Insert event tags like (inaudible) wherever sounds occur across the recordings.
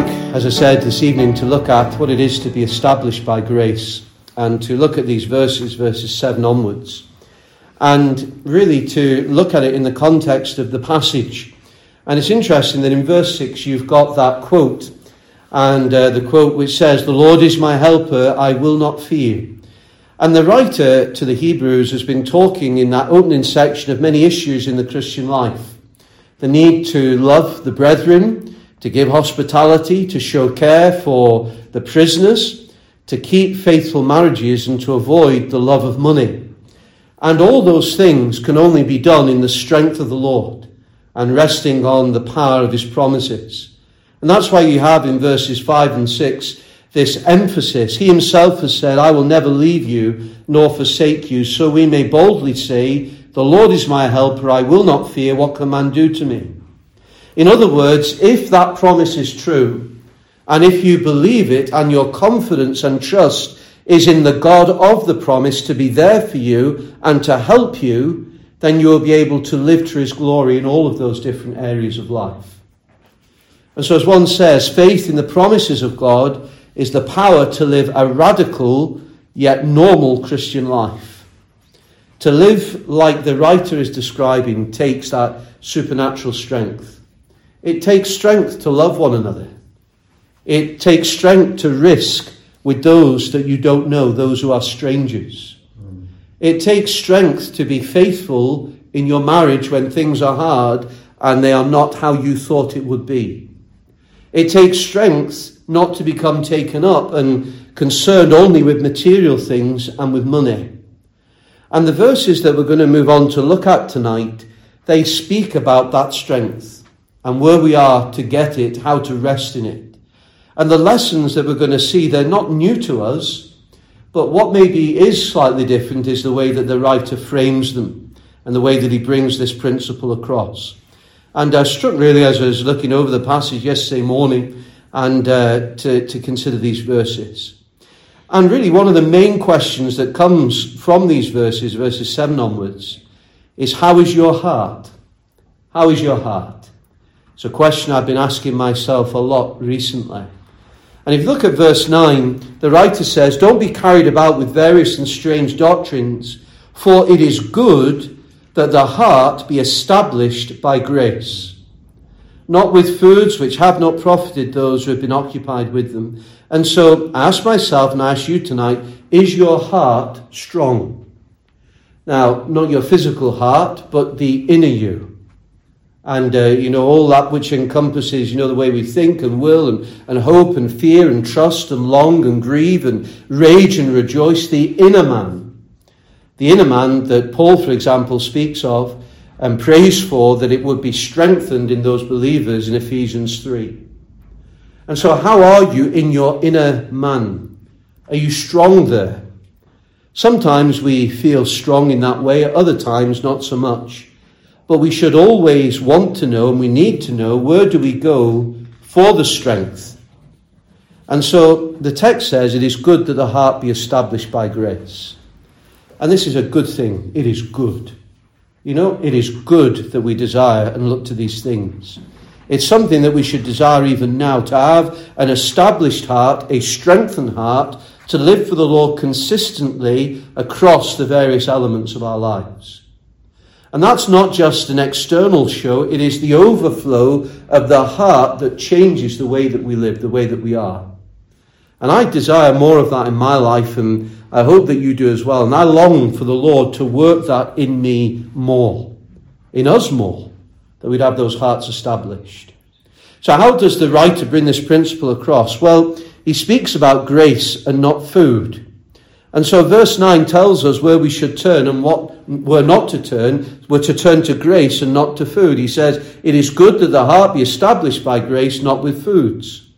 like, as I said this evening, to look at what it is to be established by grace and to look at these verses, verses 7 onwards, and really to look at it in the context of the passage. And it's interesting that in verse 6 you've got that quote, and uh, the quote which says, The Lord is my helper, I will not fear. And the writer to the Hebrews has been talking in that opening section of many issues in the Christian life the need to love the brethren, to give hospitality, to show care for the prisoners, to keep faithful marriages, and to avoid the love of money. And all those things can only be done in the strength of the Lord and resting on the power of his promises. And that's why you have in verses 5 and 6 this emphasis. He himself has said, I will never leave you nor forsake you. So we may boldly say, The Lord is my helper. I will not fear. What can man do to me? In other words, if that promise is true, and if you believe it, and your confidence and trust is in the God of the promise to be there for you and to help you, then you will be able to live to his glory in all of those different areas of life. And so, as one says, faith in the promises of God is the power to live a radical yet normal Christian life. To live like the writer is describing takes that supernatural strength. It takes strength to love one another. It takes strength to risk with those that you don't know, those who are strangers. It takes strength to be faithful in your marriage when things are hard and they are not how you thought it would be. It takes strength not to become taken up and concerned only with material things and with money. And the verses that we're going to move on to look at tonight, they speak about that strength and where we are to get it, how to rest in it. And the lessons that we're going to see, they're not new to us, but what maybe is slightly different is the way that the writer frames them and the way that he brings this principle across. And I struck really as I was looking over the passage yesterday morning and uh, to, to consider these verses. And really, one of the main questions that comes from these verses, verses 7 onwards, is how is your heart? How is your heart? It's a question I've been asking myself a lot recently. And if you look at verse 9, the writer says, Don't be carried about with various and strange doctrines, for it is good that the heart be established by grace, not with foods which have not profited those who have been occupied with them. And so I ask myself and I ask you tonight, is your heart strong? Now, not your physical heart, but the inner you and uh, you know all that which encompasses you know the way we think and will and, and hope and fear and trust and long and grieve and rage and rejoice the inner man. The inner man that paul for example speaks of and prays for that it would be strengthened in those believers in ephesians 3 and so how are you in your inner man? Are you strong there? Sometimes we feel strong in that way at other times not so much but we should always want to know and we need to know where do we go for the strength. And so the text says it is good that the heart be established by grace. And this is a good thing. It is good. You know, it is good that we desire and look to these things. It's something that we should desire even now to have an established heart, a strengthened heart, to live for the Lord consistently across the various elements of our lives. And that's not just an external show, it is the overflow of the heart that changes the way that we live, the way that we are. And I desire more of that in my life, and I hope that you do as well. And I long for the Lord to work that in me more, in us more, that we'd have those hearts established. So, how does the writer bring this principle across? Well, he speaks about grace and not food. And so verse 9 tells us where we should turn and what we're not to turn. We're to turn to grace and not to food. He says, It is good that the heart be established by grace, not with foods.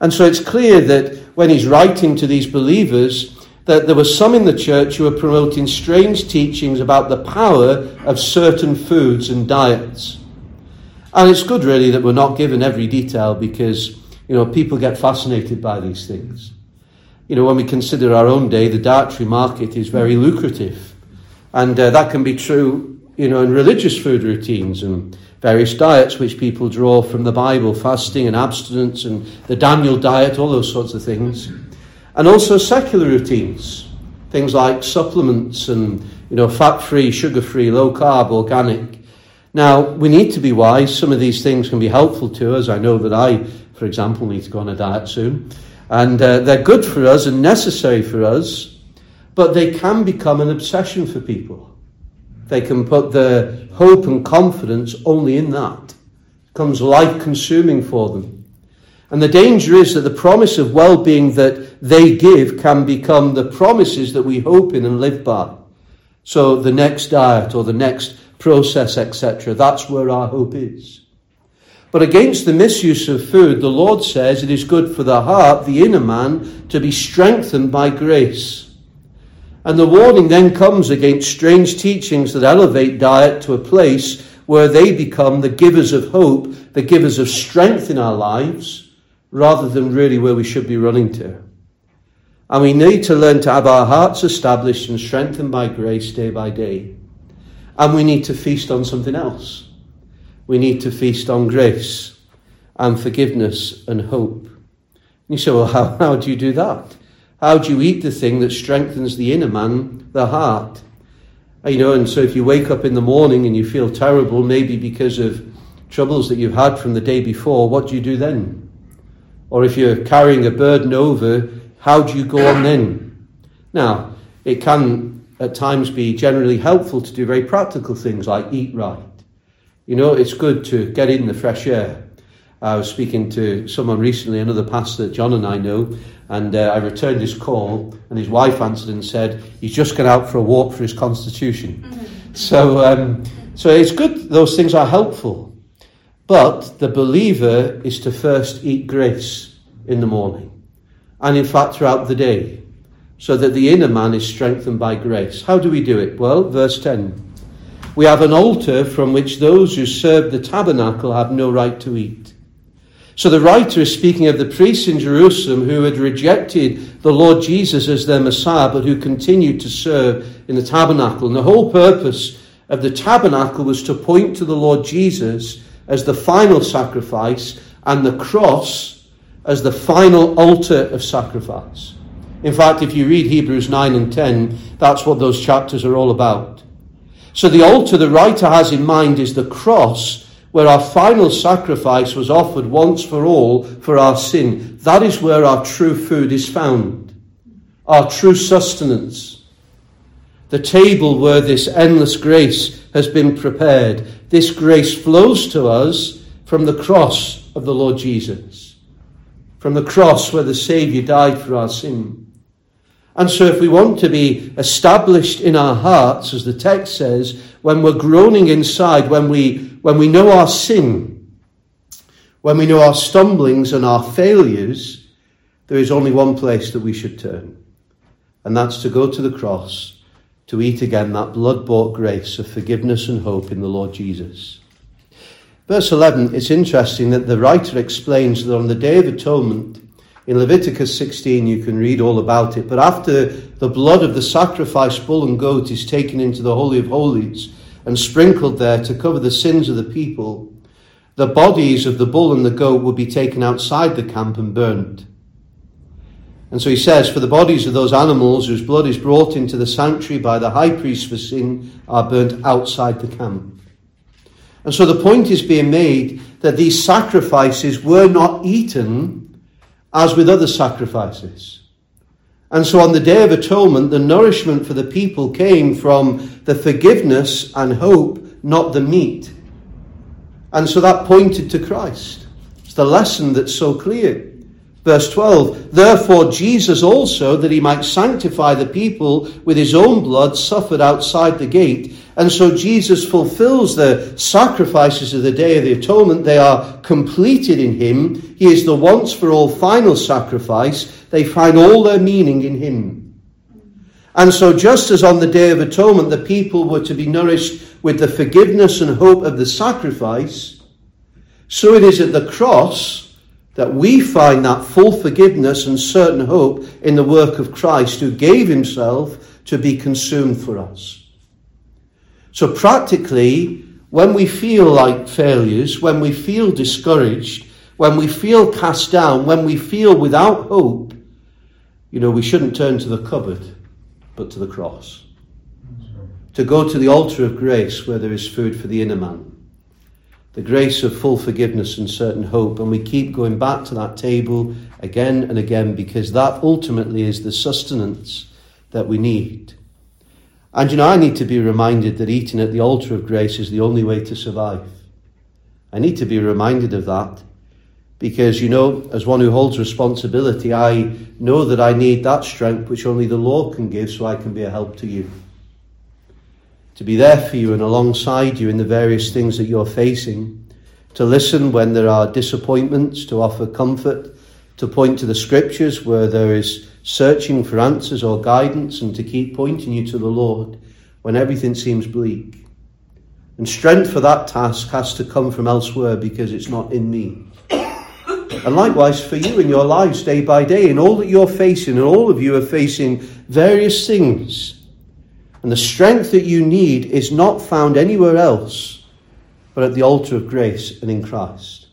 And so it's clear that when he's writing to these believers, that there were some in the church who were promoting strange teachings about the power of certain foods and diets. And it's good, really, that we're not given every detail because, you know, people get fascinated by these things you know, when we consider our own day, the dietary market is very lucrative. And uh, that can be true, you know, in religious food routines and various diets which people draw from the Bible, fasting and abstinence and the Daniel diet, all those sorts of things. And also secular routines, things like supplements and you know fat-free, sugar-free, low-carb, organic. Now, we need to be wise. Some of these things can be helpful to us. I know that I, for example, need to go on a diet soon. And uh, they're good for us and necessary for us, but they can become an obsession for people. They can put their hope and confidence only in that. It becomes life consuming for them. And the danger is that the promise of well being that they give can become the promises that we hope in and live by. So the next diet or the next process, etc., that's where our hope is. But against the misuse of food, the Lord says it is good for the heart, the inner man, to be strengthened by grace. And the warning then comes against strange teachings that elevate diet to a place where they become the givers of hope, the givers of strength in our lives, rather than really where we should be running to. And we need to learn to have our hearts established and strengthened by grace day by day. And we need to feast on something else. We need to feast on grace and forgiveness and hope. And you say, well, how, (laughs) how do you do that? How do you eat the thing that strengthens the inner man, the heart? You know, and so if you wake up in the morning and you feel terrible, maybe because of troubles that you've had from the day before, what do you do then? Or if you're carrying a burden over, how do you go on then? Now, it can at times be generally helpful to do very practical things like eat right. You know, it's good to get in the fresh air. I was speaking to someone recently, another pastor that John and I know, and uh, I returned his call, and his wife answered and said, He's just gone out for a walk for his constitution. Mm-hmm. So, um, so it's good, those things are helpful. But the believer is to first eat grace in the morning, and in fact throughout the day, so that the inner man is strengthened by grace. How do we do it? Well, verse 10. We have an altar from which those who serve the tabernacle have no right to eat. So the writer is speaking of the priests in Jerusalem who had rejected the Lord Jesus as their Messiah, but who continued to serve in the tabernacle. And the whole purpose of the tabernacle was to point to the Lord Jesus as the final sacrifice and the cross as the final altar of sacrifice. In fact, if you read Hebrews 9 and 10, that's what those chapters are all about. So the altar the writer has in mind is the cross where our final sacrifice was offered once for all for our sin. That is where our true food is found, our true sustenance. The table where this endless grace has been prepared. This grace flows to us from the cross of the Lord Jesus, from the cross where the Saviour died for our sin. And so, if we want to be established in our hearts, as the text says, when we're groaning inside, when we, when we know our sin, when we know our stumblings and our failures, there is only one place that we should turn. And that's to go to the cross, to eat again that blood bought grace of forgiveness and hope in the Lord Jesus. Verse 11, it's interesting that the writer explains that on the Day of Atonement, in Leviticus 16, you can read all about it. But after the blood of the sacrificed bull and goat is taken into the Holy of Holies and sprinkled there to cover the sins of the people, the bodies of the bull and the goat would be taken outside the camp and burnt. And so he says, For the bodies of those animals whose blood is brought into the sanctuary by the high priest for sin are burnt outside the camp. And so the point is being made that these sacrifices were not eaten as with other sacrifices. And so on the Day of Atonement, the nourishment for the people came from the forgiveness and hope, not the meat. And so that pointed to Christ. It's the lesson that's so clear. Verse 12, therefore Jesus also, that he might sanctify the people with his own blood, suffered outside the gate. And so Jesus fulfills the sacrifices of the Day of the Atonement. They are completed in him. He is the once for all final sacrifice. They find all their meaning in him. And so just as on the Day of Atonement the people were to be nourished with the forgiveness and hope of the sacrifice, so it is at the cross that we find that full forgiveness and certain hope in the work of Christ who gave himself to be consumed for us. So practically, when we feel like failures, when we feel discouraged, when we feel cast down, when we feel without hope, you know, we shouldn't turn to the cupboard, but to the cross. To go to the altar of grace where there is food for the inner man. The grace of full forgiveness and certain hope. And we keep going back to that table again and again because that ultimately is the sustenance that we need. And you know, I need to be reminded that eating at the altar of grace is the only way to survive. I need to be reminded of that because, you know, as one who holds responsibility, I know that I need that strength which only the Lord can give so I can be a help to you. To be there for you and alongside you in the various things that you're facing. To listen when there are disappointments, to offer comfort, to point to the scriptures where there is searching for answers or guidance, and to keep pointing you to the Lord when everything seems bleak. And strength for that task has to come from elsewhere because it's not in me. And likewise for you in your lives day by day, in all that you're facing, and all of you are facing various things. And the strength that you need is not found anywhere else but at the altar of grace and in Christ.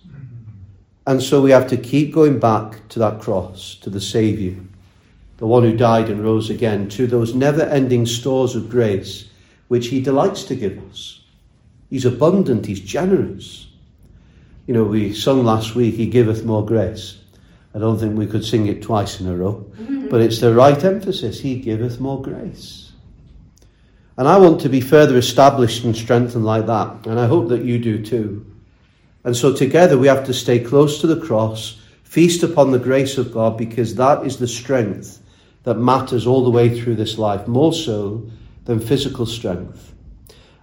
And so we have to keep going back to that cross, to the Saviour, the one who died and rose again, to those never ending stores of grace which He delights to give us. He's abundant, He's generous. You know, we sung last week, He giveth more grace. I don't think we could sing it twice in a row, mm-hmm. but it's the right emphasis. He giveth more grace. And I want to be further established and strengthened like that, and I hope that you do too. And so together we have to stay close to the cross, feast upon the grace of God, because that is the strength that matters all the way through this life, more so than physical strength.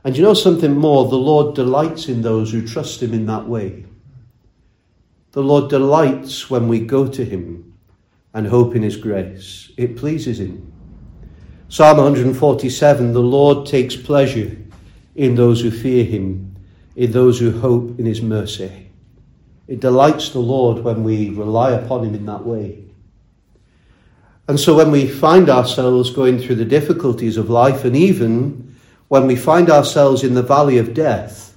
And you know something more? The Lord delights in those who trust Him in that way. The Lord delights when we go to Him and hope in His grace. It pleases Him. Psalm 147 The Lord takes pleasure in those who fear Him, in those who hope in His mercy. It delights the Lord when we rely upon Him in that way. And so when we find ourselves going through the difficulties of life, and even when we find ourselves in the valley of death,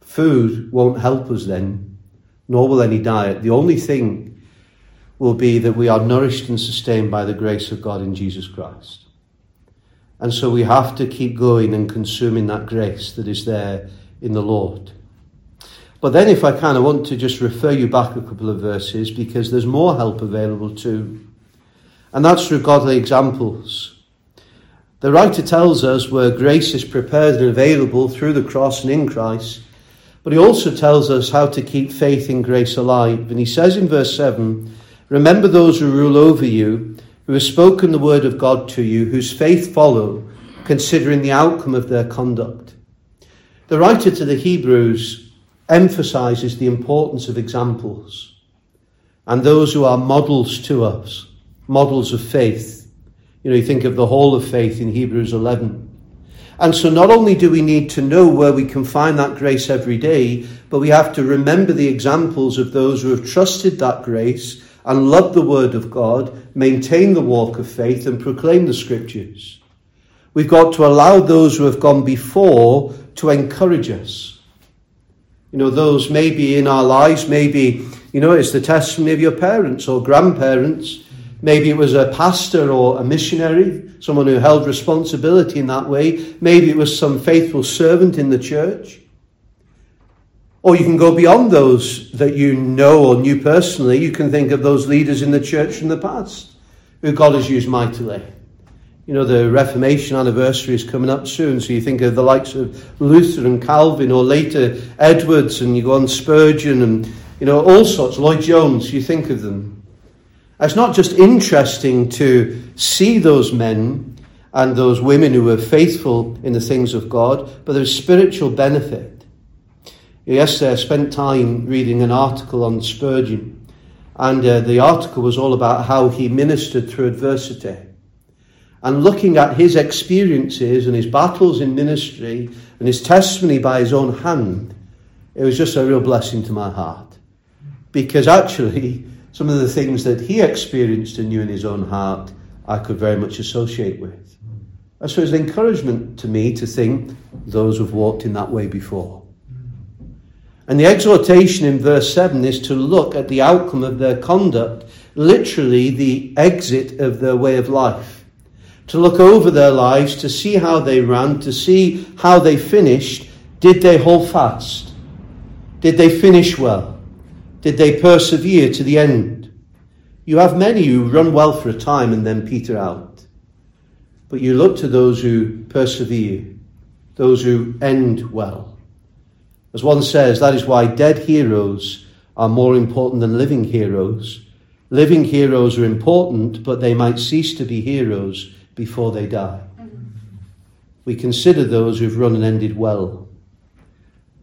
food won't help us then nor will any diet. The only thing will be that we are nourished and sustained by the grace of God in Jesus Christ. And so we have to keep going and consuming that grace that is there in the Lord. But then, if I can, I want to just refer you back a couple of verses because there's more help available too. And that's through godly examples. The writer tells us where grace is prepared and available through the cross and in Christ, but he also tells us how to keep faith in grace alive. And he says in verse 7 Remember those who rule over you, who have spoken the word of God to you, whose faith follow, considering the outcome of their conduct. The writer to the Hebrews emphasizes the importance of examples and those who are models to us, models of faith. You know, you think of the hall of faith in Hebrews 11. And so not only do we need to know where we can find that grace every day, but we have to remember the examples of those who have trusted that grace and loved the word of God, maintained the walk of faith and proclaimed the scriptures. We've got to allow those who have gone before to encourage us. You know, those maybe in our lives, maybe, you know, it's the testimony of your parents or grandparents. Maybe it was a pastor or a missionary someone who held responsibility in that way. Maybe it was some faithful servant in the church. Or you can go beyond those that you know or knew personally. You can think of those leaders in the church from the past who God has used mightily. You know, the Reformation anniversary is coming up soon, so you think of the likes of Luther and Calvin, or later Edwards, and you go on Spurgeon, and, you know, all sorts, Lloyd Jones, you think of them. It's not just interesting to see those men and those women who were faithful in the things of God, but there's spiritual benefit. Yesterday, I spent time reading an article on Spurgeon, and uh, the article was all about how he ministered through adversity. And looking at his experiences and his battles in ministry and his testimony by his own hand, it was just a real blessing to my heart. Because actually, some of the things that he experienced and knew in his own heart, I could very much associate with. And so it's an encouragement to me to think those who've walked in that way before. And the exhortation in verse 7 is to look at the outcome of their conduct, literally the exit of their way of life. To look over their lives, to see how they ran, to see how they finished. Did they hold fast? Did they finish well? Did they persevere to the end? You have many who run well for a time and then peter out. But you look to those who persevere, those who end well. As one says, that is why dead heroes are more important than living heroes. Living heroes are important, but they might cease to be heroes before they die. We consider those who've run and ended well.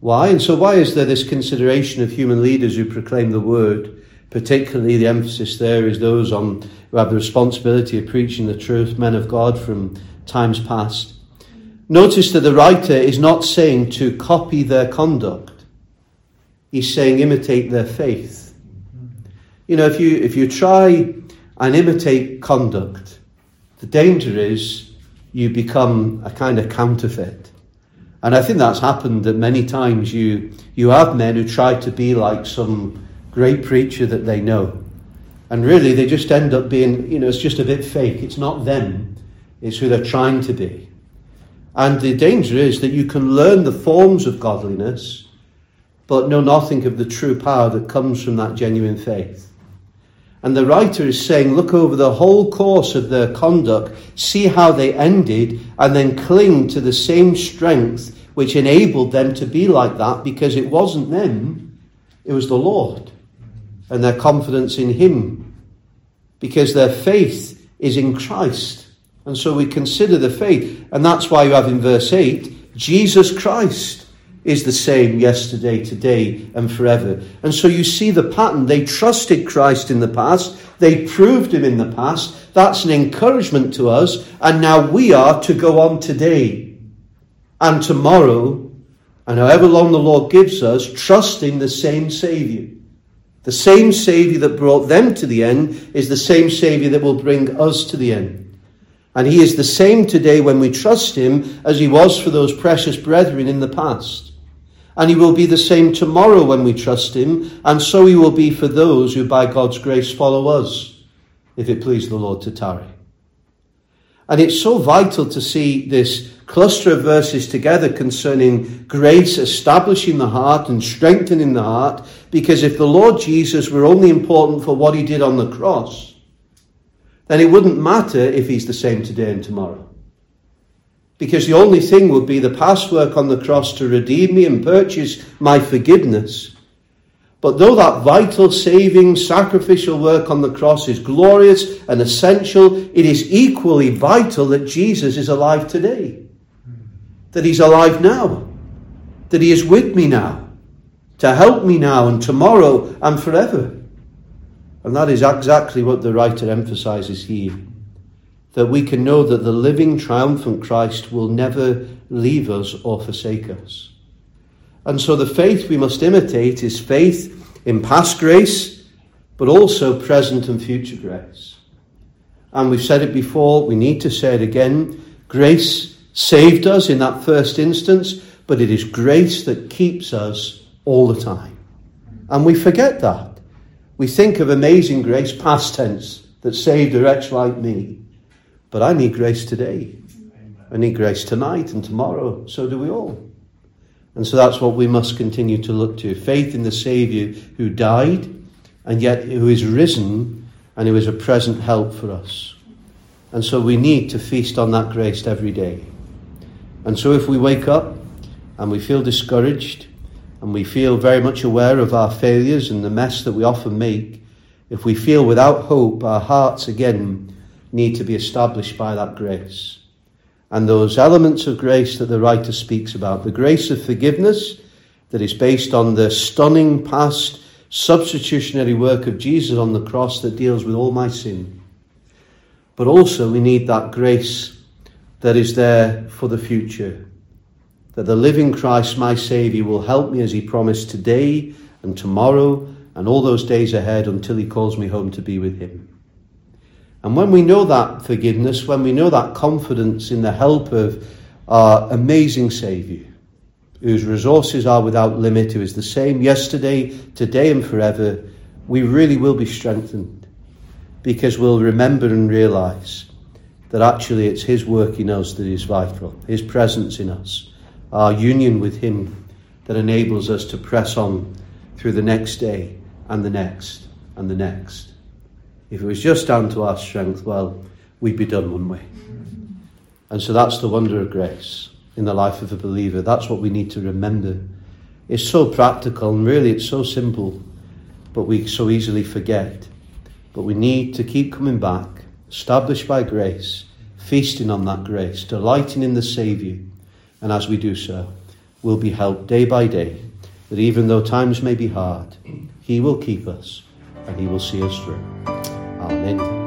Why? And so, why is there this consideration of human leaders who proclaim the word? Particularly, the emphasis there is those on who have the responsibility of preaching the truth, men of God from times past. Notice that the writer is not saying to copy their conduct. He's saying imitate their faith. You know, if you, if you try and imitate conduct, the danger is you become a kind of counterfeit. And I think that's happened that many times you, you have men who try to be like some great preacher that they know. And really, they just end up being, you know, it's just a bit fake. It's not them, it's who they're trying to be. And the danger is that you can learn the forms of godliness, but know nothing of the true power that comes from that genuine faith. And the writer is saying, look over the whole course of their conduct, see how they ended, and then cling to the same strength which enabled them to be like that because it wasn't them, it was the Lord. And their confidence in Him. Because their faith is in Christ. And so we consider the faith. And that's why you have in verse 8 Jesus Christ is the same yesterday, today, and forever. And so you see the pattern. They trusted Christ in the past, they proved him in the past. That's an encouragement to us. And now we are to go on today and tomorrow, and however long the Lord gives us, trusting the same Saviour. The same Saviour that brought them to the end is the same Saviour that will bring us to the end. And he is the same today when we trust him as he was for those precious brethren in the past. And he will be the same tomorrow when we trust him, and so he will be for those who by God's grace follow us, if it please the Lord to tarry. And it's so vital to see this cluster of verses together concerning grace establishing the heart and strengthening the heart, because if the Lord Jesus were only important for what he did on the cross, then it wouldn't matter if he's the same today and tomorrow. Because the only thing would be the past work on the cross to redeem me and purchase my forgiveness. But though that vital, saving, sacrificial work on the cross is glorious and essential, it is equally vital that Jesus is alive today. That he's alive now. That he is with me now. To help me now and tomorrow and forever. And that is exactly what the writer emphasizes here that we can know that the living, triumphant Christ will never leave us or forsake us. And so the faith we must imitate is faith in past grace, but also present and future grace. And we've said it before, we need to say it again. Grace saved us in that first instance, but it is grace that keeps us all the time. And we forget that. We think of amazing grace, past tense, that saved a wretch like me. But I need grace today. I need grace tonight and tomorrow. So do we all. And so that's what we must continue to look to. Faith in the Saviour who died and yet who is risen and who is a present help for us. And so we need to feast on that grace every day. And so if we wake up and we feel discouraged, and we feel very much aware of our failures and the mess that we often make, if we feel without hope, our hearts again need to be established by that grace. And those elements of grace that the writer speaks about, the grace of forgiveness that is based on the stunning past substitutionary work of Jesus on the cross that deals with all my sin. But also we need that grace that is there for the future that the living Christ, my Saviour, will help me as he promised today and tomorrow and all those days ahead until he calls me home to be with him. And when we know that forgiveness, when we know that confidence in the help of our amazing Saviour, whose resources are without limit, who is the same yesterday, today, and forever, we really will be strengthened because we'll remember and realise that actually it's His work in us that is vital, His presence in us, our union with Him that enables us to press on through the next day and the next and the next. If it was just down to our strength, well, we'd be done, wouldn't we? And so that's the wonder of grace in the life of a believer. That's what we need to remember. It's so practical and really it's so simple, but we so easily forget. But we need to keep coming back, established by grace, feasting on that grace, delighting in the Saviour. And as we do so, we'll be helped day by day that even though times may be hard, He will keep us and He will see us through. Amen.